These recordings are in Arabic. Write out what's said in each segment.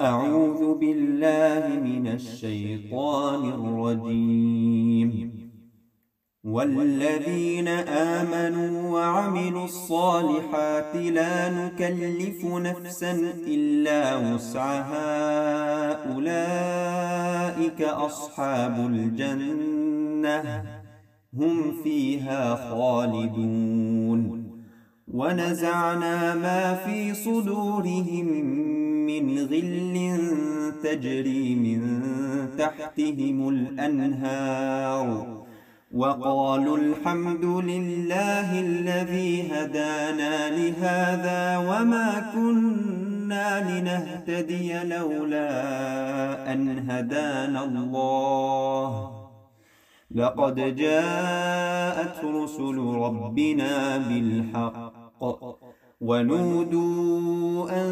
أعوذ بالله من الشيطان الرجيم. والذين آمنوا وعملوا الصالحات لا نكلف نفسا إلا وسعها. أولئك أصحاب الجنة. هم فيها خالدون. ونزعنا ما في صدورهم من غل تجري من تحتهم الأنهار وقالوا الحمد لله الذي هدانا لهذا وما كنا لنهتدي لولا أن هدانا الله. لقد جاءت رسل ربنا بالحق ونودوا أن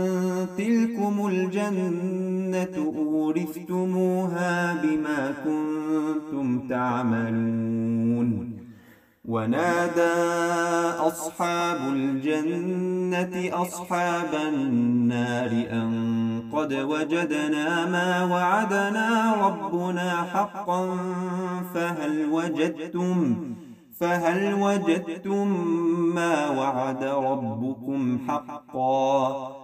تلكم الجنة أورثتموها بما كنتم تعملون. ونادى أصحاب الجنة أصحاب النار أن قد وجدنا ما وعدنا ربنا حقا فهل وجدتم فهل وجدتم ما وعد ربكم حقا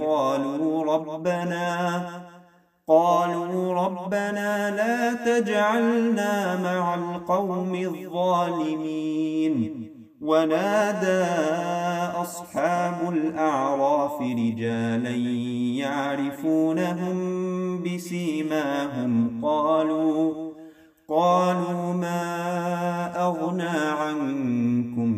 قالوا ربنا قالوا ربنا لا تجعلنا مع القوم الظالمين. ونادى أصحاب الأعراف رجالا يعرفونهم بسيماهم قالوا قالوا ما أغنى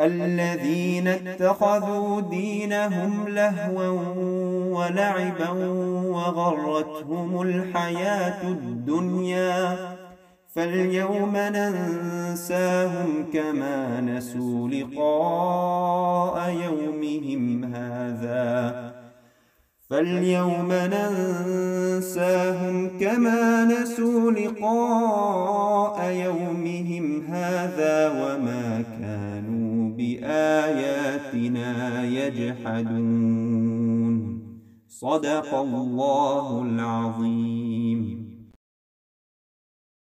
الذين اتخذوا دينهم لهوا ولعبا وغرتهم الحياة الدنيا فاليوم ننساهم كما نسوا لقاء يومهم هذا فاليوم ننساهم كما نسوا لقاء يومهم هذا وما بآياتنا يجحدون. صدق الله العظيم.